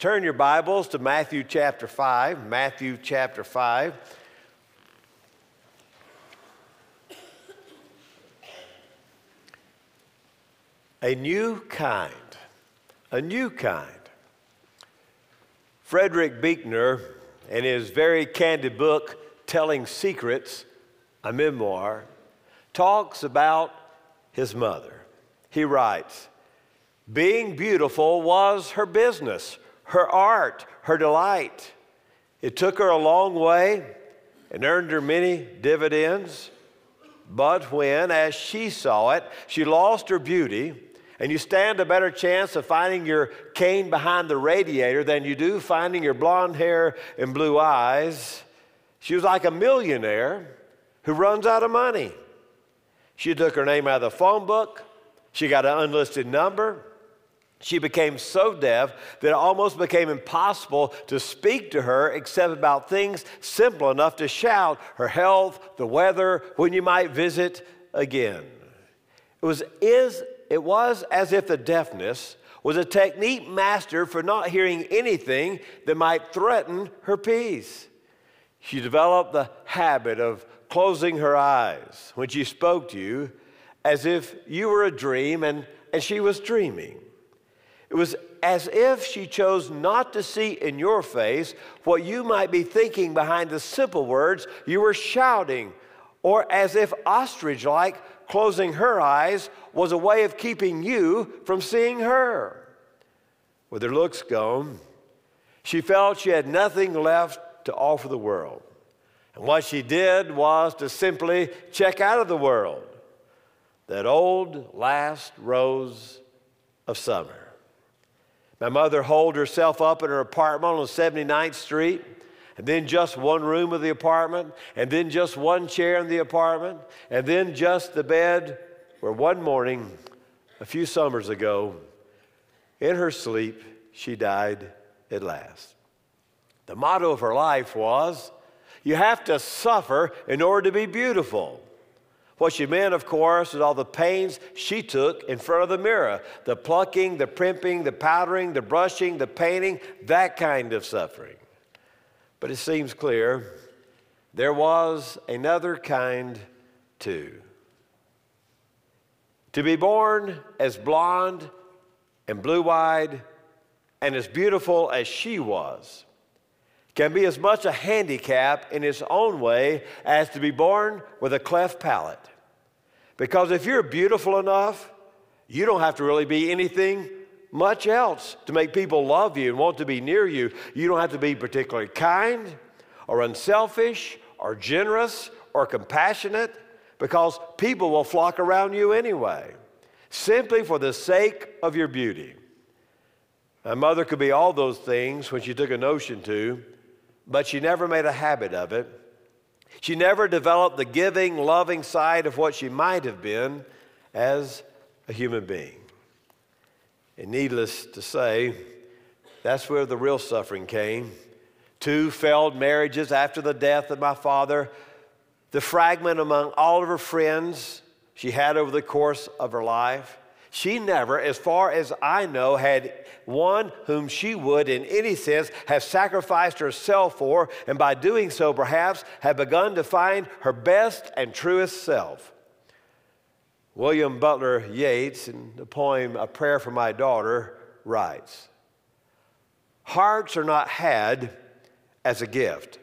turn your Bibles to Matthew chapter 5. Matthew chapter 5. A new kind. A new kind. Frederick Buechner, in his very candid book, Telling Secrets, a memoir, talks about his mother. He writes, Being beautiful was her business, her art, her delight. It took her a long way and earned her many dividends. But when, as she saw it, she lost her beauty, and you stand a better chance of finding your cane behind the radiator than you do finding your blonde hair and blue eyes, she was like a millionaire who runs out of money. She took her name out of the phone book, she got an unlisted number. She became so deaf that it almost became impossible to speak to her except about things simple enough to shout her health, the weather, when you might visit again. It was, is, it was as if the deafness was a technique mastered for not hearing anything that might threaten her peace. She developed the habit of closing her eyes when she spoke to you as if you were a dream and, and she was dreaming. It was as if she chose not to see in your face what you might be thinking behind the simple words you were shouting, or as if ostrich like closing her eyes was a way of keeping you from seeing her. With her looks gone, she felt she had nothing left to offer the world. And what she did was to simply check out of the world that old last rose of summer. My mother holed herself up in her apartment on 79th Street, and then just one room of the apartment, and then just one chair in the apartment, and then just the bed where one morning, a few summers ago, in her sleep, she died at last. The motto of her life was you have to suffer in order to be beautiful. What she meant, of course, is all the pains she took in front of the mirror the plucking, the primping, the powdering, the brushing, the painting, that kind of suffering. But it seems clear there was another kind too. To be born as blonde and blue eyed and as beautiful as she was can be as much a handicap in its own way as to be born with a cleft palate. Because if you're beautiful enough, you don't have to really be anything much else to make people love you and want to be near you. You don't have to be particularly kind or unselfish or generous or compassionate because people will flock around you anyway, simply for the sake of your beauty. My mother could be all those things when she took a notion to, but she never made a habit of it. She never developed the giving, loving side of what she might have been as a human being. And needless to say, that's where the real suffering came. Two failed marriages after the death of my father, the fragment among all of her friends she had over the course of her life. She never, as far as I know, had one whom she would, in any sense, have sacrificed herself for, and by doing so, perhaps, have begun to find her best and truest self. William Butler Yeats, in the poem A Prayer for My Daughter, writes Hearts are not had as a gift,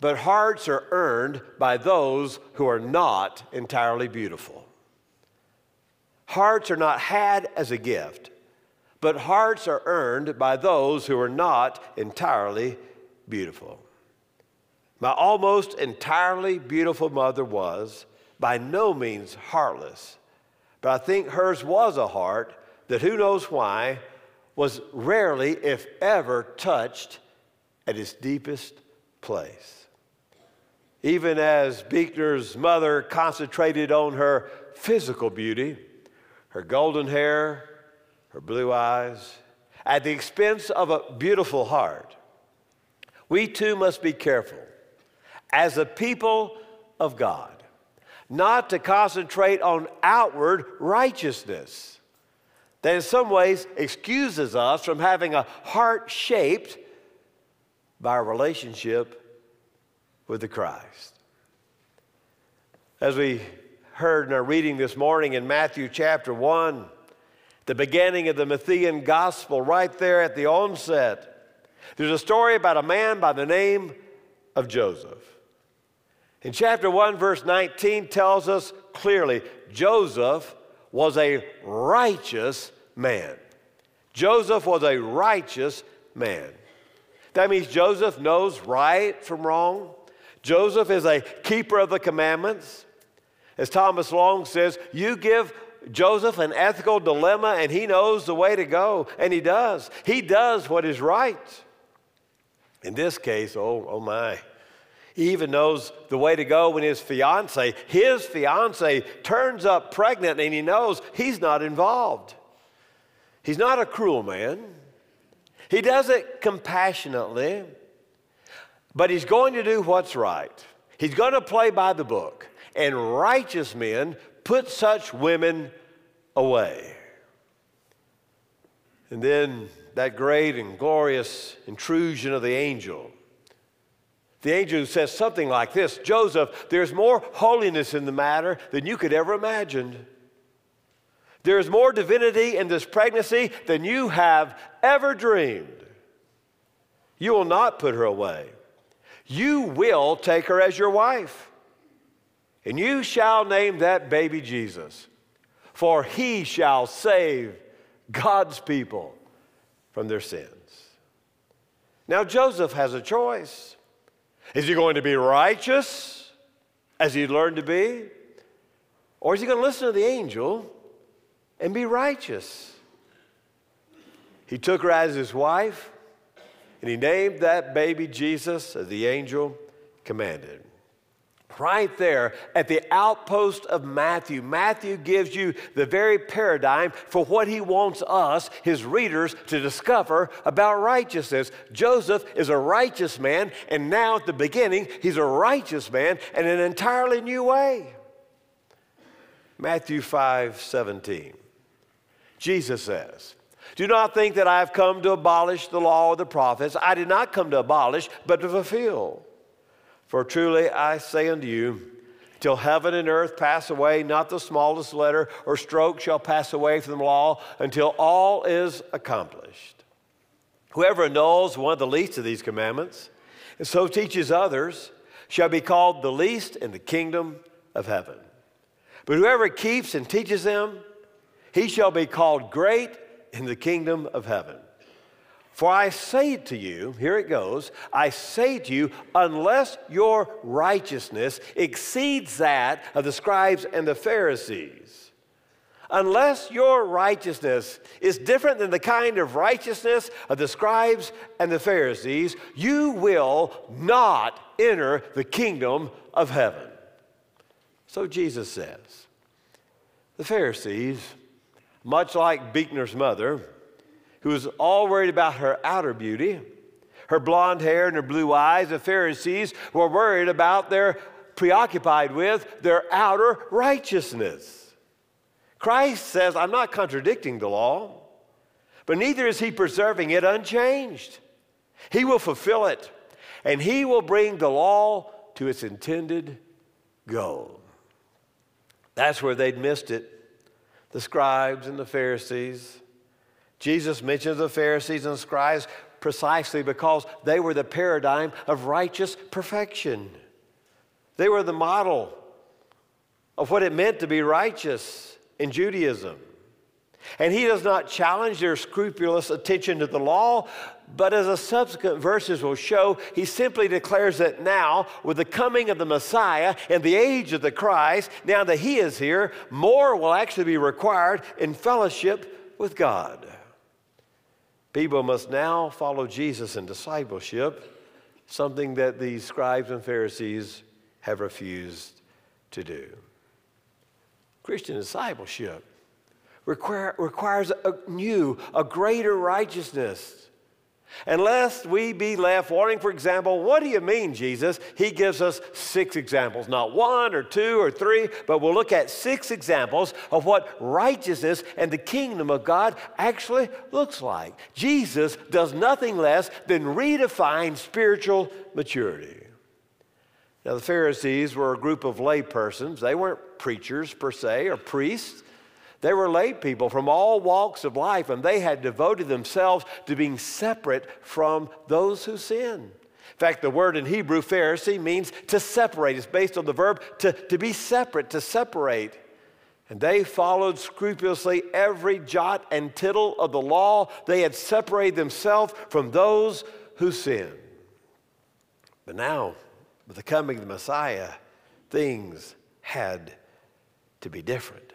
but hearts are earned by those who are not entirely beautiful. Hearts are not had as a gift, but hearts are earned by those who are not entirely beautiful. My almost entirely beautiful mother was by no means heartless, but I think hers was a heart that who knows why was rarely, if ever, touched at its deepest place. Even as Buechner's mother concentrated on her physical beauty, her golden hair, her blue eyes, at the expense of a beautiful heart. We too must be careful as a people of God not to concentrate on outward righteousness, that in some ways excuses us from having a heart shaped by our relationship with the Christ. As we heard in our reading this morning in Matthew chapter 1, the beginning of the Matthean gospel, right there at the onset, there's a story about a man by the name of Joseph. In chapter 1, verse 19 tells us clearly Joseph was a righteous man. Joseph was a righteous man. That means Joseph knows right from wrong. Joseph is a keeper of the commandments. As Thomas Long says, you give Joseph an ethical dilemma and he knows the way to go, and he does. He does what is right. In this case, oh, oh my. He even knows the way to go when his fiance, his fiance, turns up pregnant and he knows he's not involved. He's not a cruel man. He does it compassionately, but he's going to do what's right. He's going to play by the book. And righteous men put such women away. And then that great and glorious intrusion of the angel. The angel says something like this Joseph, there's more holiness in the matter than you could ever imagine. There is more divinity in this pregnancy than you have ever dreamed. You will not put her away. You will take her as your wife. And you shall name that baby Jesus, for he shall save God's people from their sins. Now, Joseph has a choice. Is he going to be righteous as he learned to be? Or is he going to listen to the angel and be righteous. He took her as his wife, and he named that baby Jesus as the angel commanded. Right there at the outpost of Matthew, Matthew gives you the very paradigm for what he wants us, his readers, to discover about righteousness. Joseph is a righteous man, and now at the beginning, he's a righteous man in an entirely new way. Matthew 5 17. Jesus says, Do not think that I have come to abolish the law or the prophets. I did not come to abolish, but to fulfill. For truly I say unto you, till heaven and earth pass away, not the smallest letter or stroke shall pass away from the law until all is accomplished. Whoever annuls one of the least of these commandments and so teaches others shall be called the least in the kingdom of heaven. But whoever keeps and teaches them, he shall be called great in the kingdom of heaven. For I say to you, here it goes, I say to you, unless your righteousness exceeds that of the scribes and the Pharisees, unless your righteousness is different than the kind of righteousness of the scribes and the Pharisees, you will not enter the kingdom of heaven. So Jesus says, the Pharisees much like Buechner's mother, who was all worried about her outer beauty, her blonde hair and her blue eyes. The Pharisees were worried about their, preoccupied with their outer righteousness. Christ says, I'm not contradicting the law, but neither is he preserving it unchanged. He will fulfill it, and he will bring the law to its intended goal. That's where they'd missed it the scribes and the Pharisees. Jesus mentions the Pharisees and scribes precisely because they were the paradigm of righteous perfection. They were the model of what it meant to be righteous in Judaism. And he does not challenge their scrupulous attention to the law, but as the subsequent verses will show, he simply declares that now, with the coming of the Messiah and the age of the Christ, now that he is here, more will actually be required in fellowship with God. People must now follow Jesus in discipleship, something that these scribes and Pharisees have refused to do. Christian discipleship require, requires a new, a greater righteousness. And lest we be left wondering, for example, what do you mean, Jesus? He gives us six examples, not one or two or three, but we'll look at six examples of what righteousness and the kingdom of God actually looks like. Jesus does nothing less than redefine spiritual maturity. Now, the Pharisees were a group of laypersons. They weren't preachers per se or priests. They were lay people from all walks of life, and they had devoted themselves to being separate from those who sin. In fact, the word in Hebrew, Pharisee, means to separate. It's based on the verb to, to be separate, to separate. And they followed scrupulously every jot and tittle of the law. They had separated themselves from those who sinned. But now, with the coming of the Messiah, things had to be different.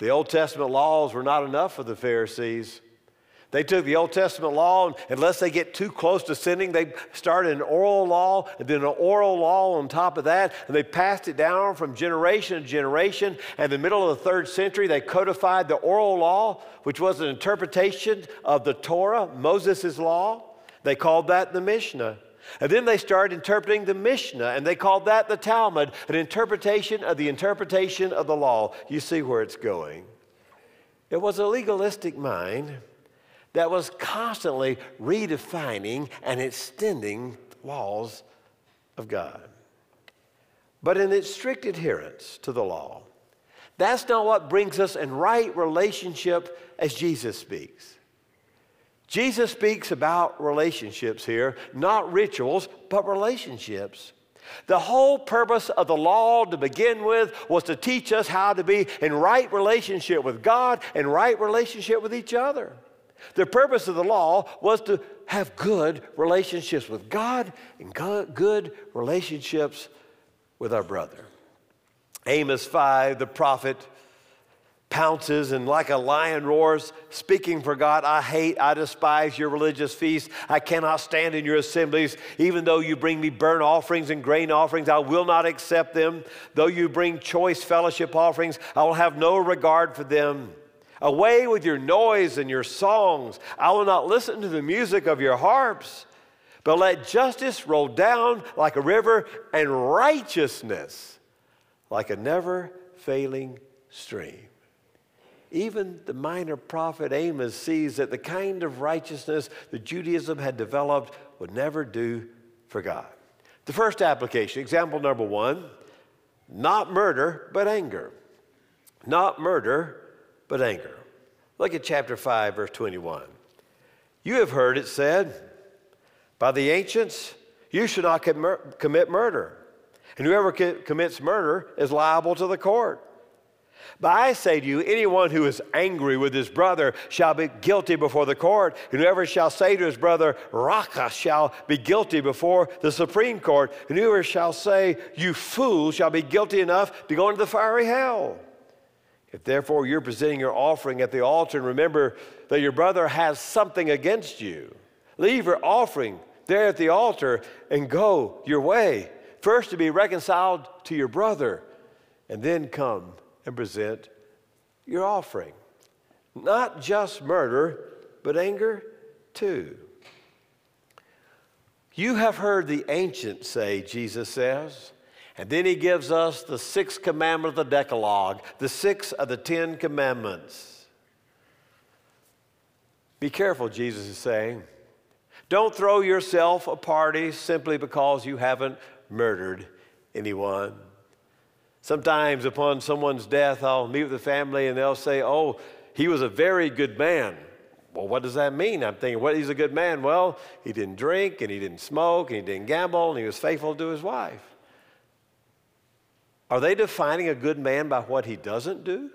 The Old Testament laws were not enough for the Pharisees. They took the Old Testament law, and unless they get too close to sinning, they started an oral law and then an oral law on top of that, and they passed it down from generation to generation. And in the middle of the third century, they codified the oral law, which was an interpretation of the Torah, Moses' law. They called that the Mishnah. And then they started interpreting the Mishnah, and they called that the Talmud, an interpretation of the interpretation of the law. You see where it's going. It was a legalistic mind that was constantly redefining and extending the laws of God. But in its strict adherence to the law, that's not what brings us in right relationship as Jesus speaks. Jesus speaks about relationships here, not rituals, but relationships. The whole purpose of the law to begin with was to teach us how to be in right relationship with God and right relationship with each other. The purpose of the law was to have good relationships with God and good relationships with our brother. Amos 5, the prophet, pounces and like a lion roars, speaking for God. I hate, I despise your religious feasts. I cannot stand in your assemblies. Even though you bring me burnt offerings and grain offerings, I will not accept them. Though you bring choice fellowship offerings, I will have no regard for them. Away with your noise and your songs. I will not listen to the music of your harps. But let justice roll down like a river and righteousness like a never failing stream. Even the minor prophet Amos sees that the kind of righteousness that Judaism had developed would never do for God. The first application, example number one, not murder, but anger. Not murder, but anger. Look at chapter 5, verse 21. You have heard it said by the ancients, you should not commit murder. And whoever commits murder is liable to the court. But I say to you, anyone who is angry with his brother shall be guilty before the court. And whoever shall say to his brother, Raca, shall be guilty before the Supreme Court. And whoever shall say, You fool, shall be guilty enough to go into the fiery hell. If therefore you're presenting your offering at the altar and remember that your brother has something against you, leave your offering there at the altar and go your way. First to be reconciled to your brother, and then come and present your offering. Not just murder, but anger too. You have heard the ancients say, Jesus says, and then he gives us the sixth commandment of the Decalogue, the sixth of the Ten Commandments. Be careful, Jesus is saying. Don't throw yourself a party simply because you haven't murdered anyone. Sometimes upon someone's death, I'll meet with the family and they'll say, Oh, he was a very good man. Well, what does that mean? I'm thinking, what? He's a good man. Well, he didn't drink and he didn't smoke and he didn't gamble and he was faithful to his wife. Are they defining a good man by what he doesn't do?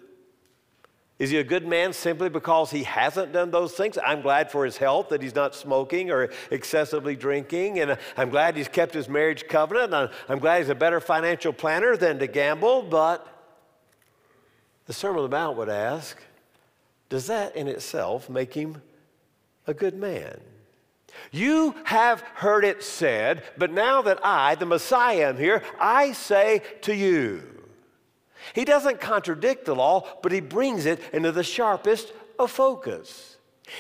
Is he a good man simply because he hasn't done those things? I'm glad for his health that he's not smoking or excessively drinking, and I'm glad he's kept his marriage covenant. And I'm glad he's a better financial planner than to gamble, but the Sermon on the Mount would ask does that in itself make him a good man? You have heard it said, but now that I, the Messiah, am here, I say to you. He doesn't contradict the law, but he brings it into the sharpest of focus.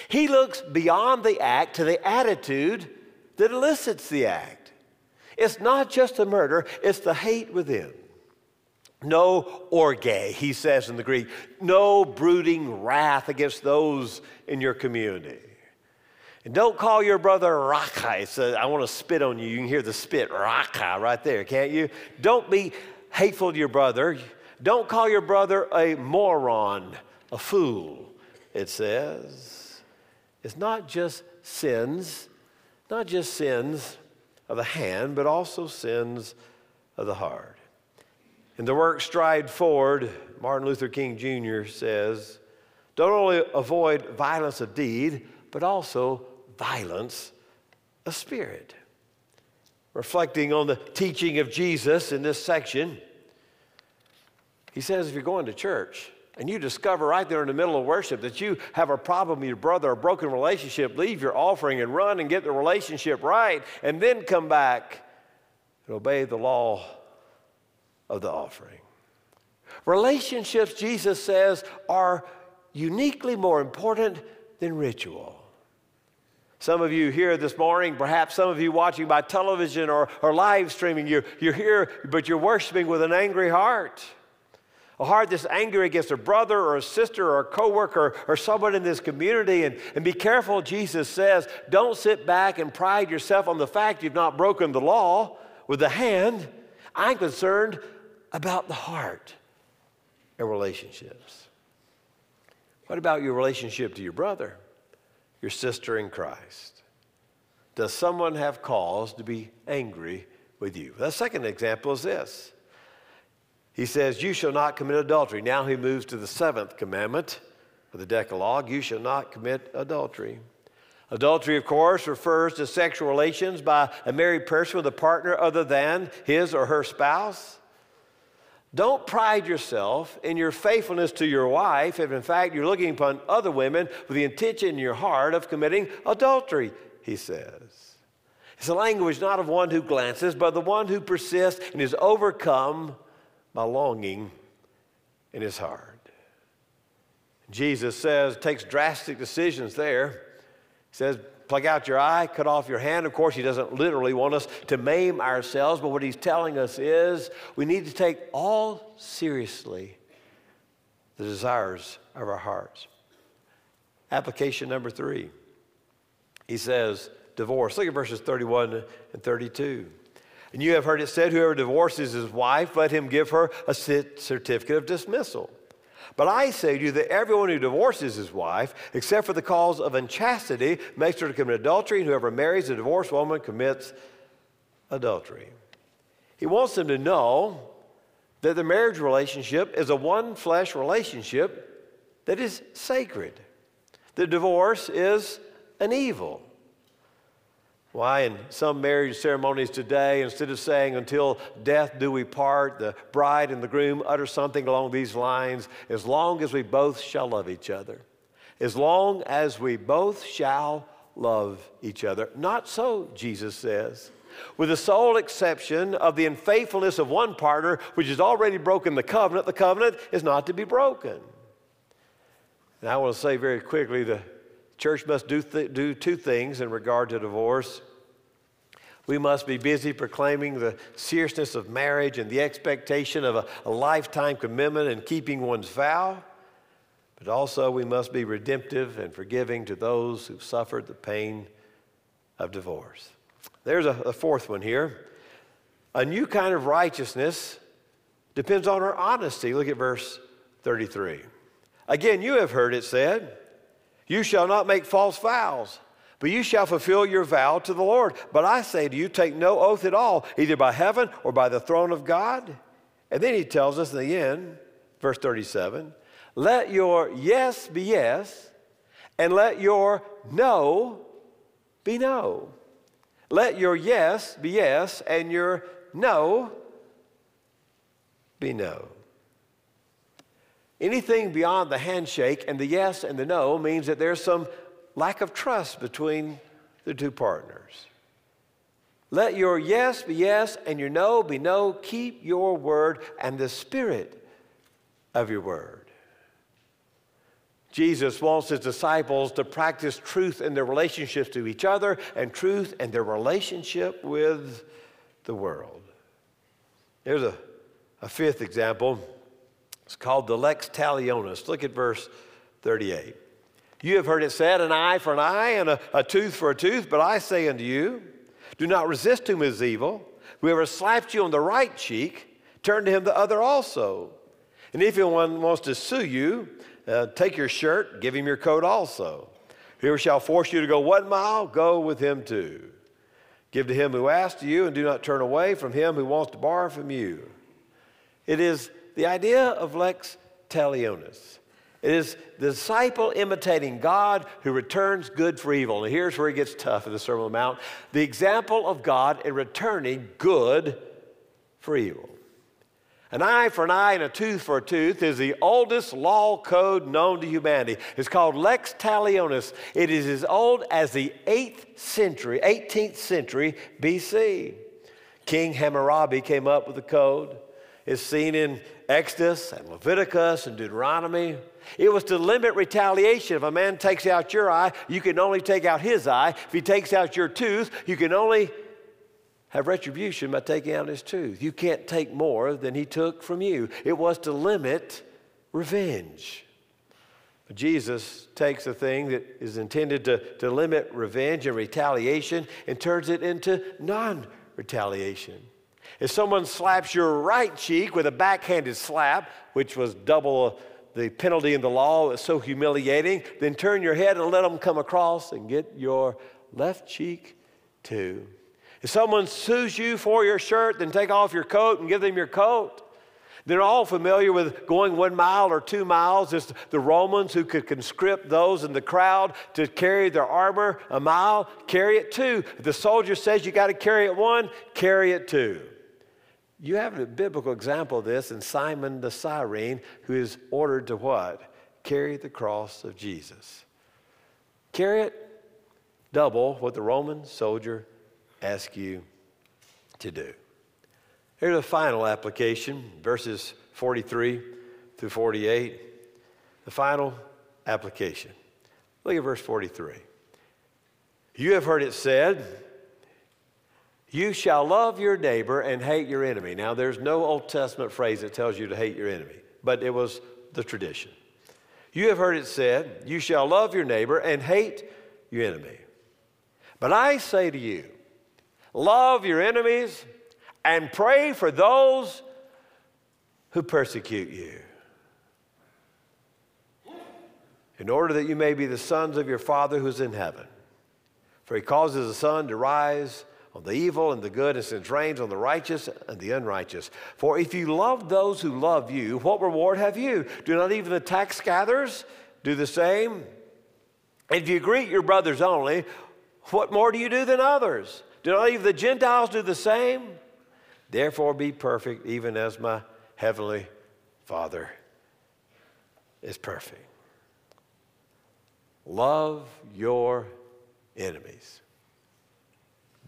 He looks beyond the act to the attitude that elicits the act. It's not just the murder, it's the hate within. No orge, he says in the Greek, no brooding wrath against those in your community. And don't call your brother Raca. So I want to spit on you. You can hear the spit, Raca, right there, can't you? Don't be hateful to your brother. Don't call your brother a moron, a fool, it says. It's not just sins, not just sins of the hand, but also sins of the heart. In the work Stride Forward, Martin Luther King Jr. says, don't only avoid violence of deed, but also violence of spirit. Reflecting on the teaching of Jesus in this section, he says if you're going to church and you discover right there in the middle of worship that you have a problem with your brother, a broken relationship, leave your offering and run and get the relationship right, and then come back and obey the law of the offering. Relationships, Jesus says, are uniquely more important than ritual. Some of you here this morning, perhaps some of you watching by television or, or live streaming, you're, you're here, but you're worshiping with an angry heart. A heart that's angry against a brother or a sister or a coworker or someone in this community. And, and be careful, Jesus says, don't sit back and pride yourself on the fact you've not broken the law with the hand. I'm concerned about the heart and relationships. What about your relationship to your brother? your sister in Christ? Does someone have cause to be angry with you? The second example is this. He says, You shall not commit adultery. Now he moves to the seventh commandment of the Decalogue you shall not commit adultery. Adultery, of course, refers to sexual relations by a married person with a partner other than his or her spouse. Don't pride yourself in your faithfulness to your wife if, in fact, you're looking upon other women with the intention in your heart of committing adultery, he says. It's a language not of one who glances, but the one who persists and is overcome by longing in his heart. Jesus says, takes drastic decisions there. He says, pluck out your eye, cut off your hand. Of course, he doesn't literally want us to maim ourselves, but what he's telling us is we need to take all seriously the desires of our hearts. Application number three. He says, divorce. Look at verses 31 and 32. And you have heard it said, whoever divorces his wife, let him give her a certificate of dismissal. But I say to you that everyone who divorces his wife, except for the cause of unchastity, makes her to commit adultery, and whoever marries a divorced woman commits adultery. He wants them to know that the marriage relationship is a one flesh relationship that is sacred. The divorce is an evil. Why, in some marriage ceremonies today, instead of saying, until death do we part, the bride and the groom utter something along these lines as long as we both shall love each other. As long as we both shall love each other. Not so, Jesus says. With the sole exception of the unfaithfulness of one partner, which has already broken the covenant, the covenant is not to be broken. And I want to say very quickly the church must do, th- do two things in regard to divorce. We must be busy proclaiming the seriousness of marriage and the expectation of a, a lifetime commitment and keeping one's vow. But also, we must be redemptive and forgiving to those who've suffered the pain of divorce. There's a, a fourth one here. A new kind of righteousness depends on our honesty. Look at verse 33. Again, you have heard it said, You shall not make false vows but you shall fulfill your vow to the Lord. But I say to you, take no oath at all, either by heaven or by the throne of God. And then he tells us in the end, verse 37 let your yes be yes, and let your no be no. Let your yes be yes, and your no be no. Anything beyond the handshake and the yes and the no means that there's some lack of trust between the two partners. Let your yes be yes and your no be no. Keep your word and the spirit of your word. Jesus wants his disciples to practice truth in their relationships to each other and truth in their relationship with the world. There's a, a fifth example. It's called the lex talionis. Look at verse 38. You have heard it said, an eye for an eye and a, a tooth for a tooth, but I say unto you, do not resist whom is evil. Whoever slapped you on the right cheek, turn to him the other also. And if anyone wants to sue you, uh, take your shirt, give him your coat also. Whoever shall force you to go one mile, go with him too. Give to him who asks you, and do not turn away from him who wants to borrow from you. It is the idea of lex talionis. It is the disciple imitating God who returns good for evil. And here's where it gets tough in the Sermon on the Mount the example of God in returning good for evil. An eye for an eye and a tooth for a tooth is the oldest law code known to humanity. It's called Lex Talionis. It is as old as the 8th century, 18th century BC. King Hammurabi came up with the code. It's seen in Exodus and Leviticus and Deuteronomy. It was to limit retaliation. If a man takes out your eye, you can only take out his eye. If he takes out your tooth, you can only have retribution by taking out his tooth. You can't take more than he took from you. It was to limit revenge. But Jesus takes a thing that is intended to, to limit revenge and retaliation and turns it into non retaliation. If someone slaps your right cheek with a backhanded slap, which was double the penalty in the law, it's so humiliating, then turn your head and let them come across and get your left cheek too. If someone sues you for your shirt, then take off your coat and give them your coat. They're all familiar with going one mile or two miles. It's the Romans who could conscript those in the crowd to carry their armor a mile, carry it two. If the soldier says you got to carry it one, carry it two. You have a biblical example of this in Simon the Cyrene, who is ordered to what? Carry the cross of Jesus. Carry it double what the Roman soldier ask you to do. Here's the final application, verses 43 through 48. The final application. Look at verse 43. You have heard it said, You shall love your neighbor and hate your enemy. Now, there's no Old Testament phrase that tells you to hate your enemy, but it was the tradition. You have heard it said, You shall love your neighbor and hate your enemy. But I say to you, love your enemies, and pray for those who persecute you. In order that you may be the sons of your Father who's in heaven. For he causes the sun to rise on the evil and the good, and sends rains on the righteous and the unrighteous. For if you love those who love you, what reward have you? Do not even the tax gatherers do the same? If you greet your brothers only, what more do you do than others? Do not even the Gentiles do the same? Therefore, be perfect, even as my heavenly Father is perfect. Love your enemies.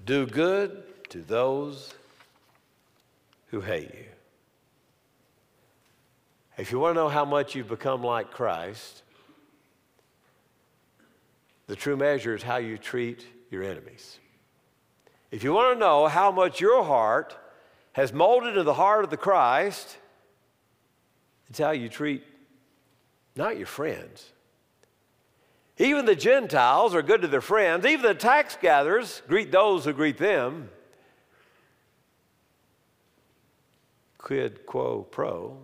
Do good to those who hate you. If you want to know how much you've become like Christ, the true measure is how you treat your enemies. If you want to know how much your heart has molded into the heart of the Christ, it's how you treat not your friends. Even the Gentiles are good to their friends. Even the tax gatherers greet those who greet them. Quid quo pro.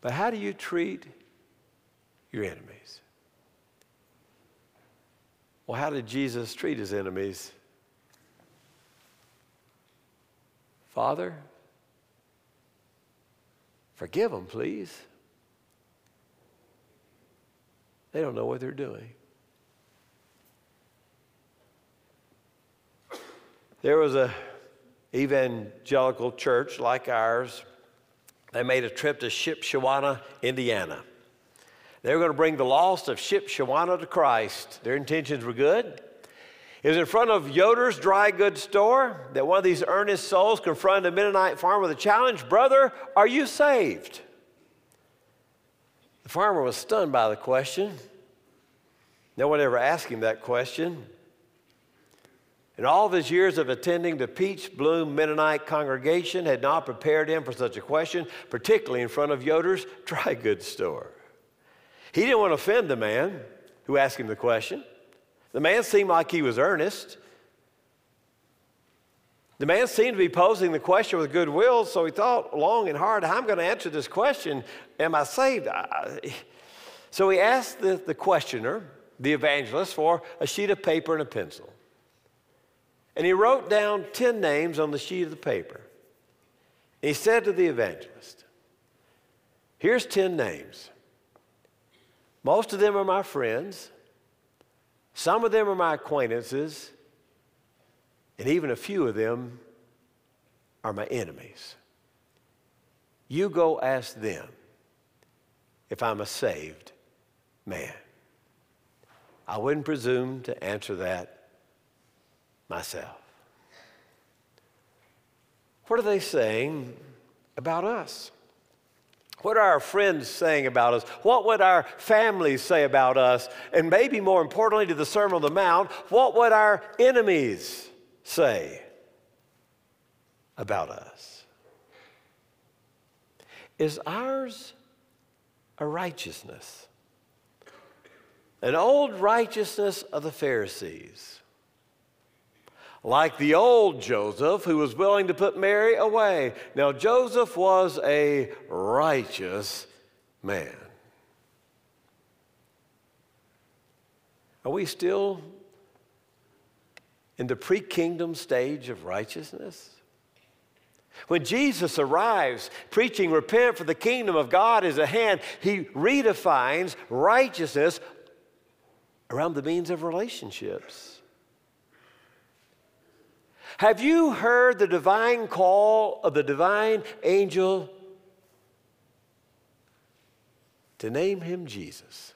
But how do you treat your enemies? Well, how did Jesus treat his enemies? Father, forgive them, please. They don't know what they're doing. There was a evangelical church like ours. They made a trip to Shipshewana, Indiana. They were going to bring the lost of Shipshewana to Christ. Their intentions were good. It was in front of Yoder's dry goods store that one of these earnest souls confronted a Mennonite farmer with a challenge Brother, are you saved? The farmer was stunned by the question. No one ever asked him that question. And all of his years of attending the Peach Bloom Mennonite congregation had not prepared him for such a question, particularly in front of Yoder's dry goods store. He didn't want to offend the man who asked him the question. The man seemed like he was earnest. The man seemed to be posing the question with goodwill, so he thought long and hard, I'm going to answer this question. Am I saved? So he asked the, the questioner, the evangelist, for a sheet of paper and a pencil. And he wrote down 10 names on the sheet of the paper. He said to the evangelist, Here's 10 names. Most of them are my friends, some of them are my acquaintances, and even a few of them are my enemies. You go ask them if I'm a saved man. I wouldn't presume to answer that myself. What are they saying about us? What are our friends saying about us? What would our families say about us? And maybe more importantly to the Sermon on the Mount, what would our enemies say about us? Is ours a righteousness? An old righteousness of the Pharisees? like the old Joseph who was willing to put Mary away. Now, Joseph was a righteous man. Are we still in the pre kingdom stage of righteousness? When Jesus arrives preaching, repent for the kingdom of God is at hand, he redefines righteousness around the means of relationships. Have you heard the divine call of the divine angel to name him Jesus?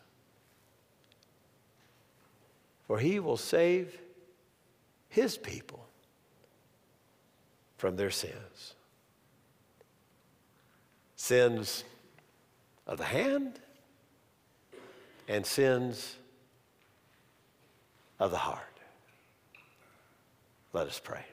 For he will save his people from their sins. Sins of the hand and sins of the heart. Let us pray.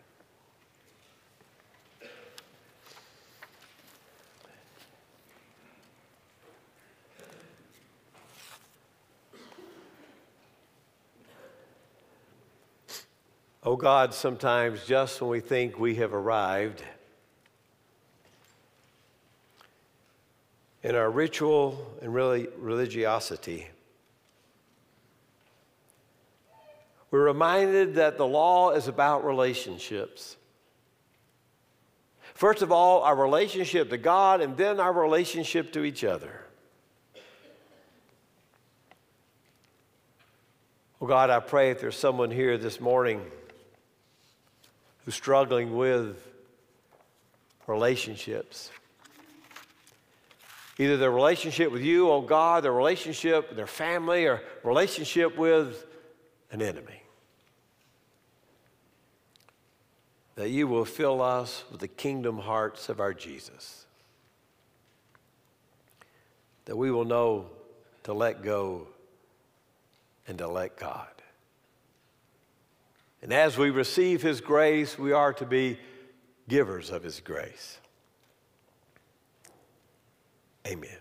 Oh God, sometimes just when we think we have arrived in our ritual and really religiosity, we're reminded that the law is about relationships. First of all, our relationship to God, and then our relationship to each other. Oh God, I pray if there's someone here this morning who's struggling with relationships. Either their relationship with you, oh God, their relationship with their family, or relationship with an enemy. That you will fill us with the kingdom hearts of our Jesus. That we will know to let go and to let God. And as we receive His grace, we are to be givers of His grace. Amen.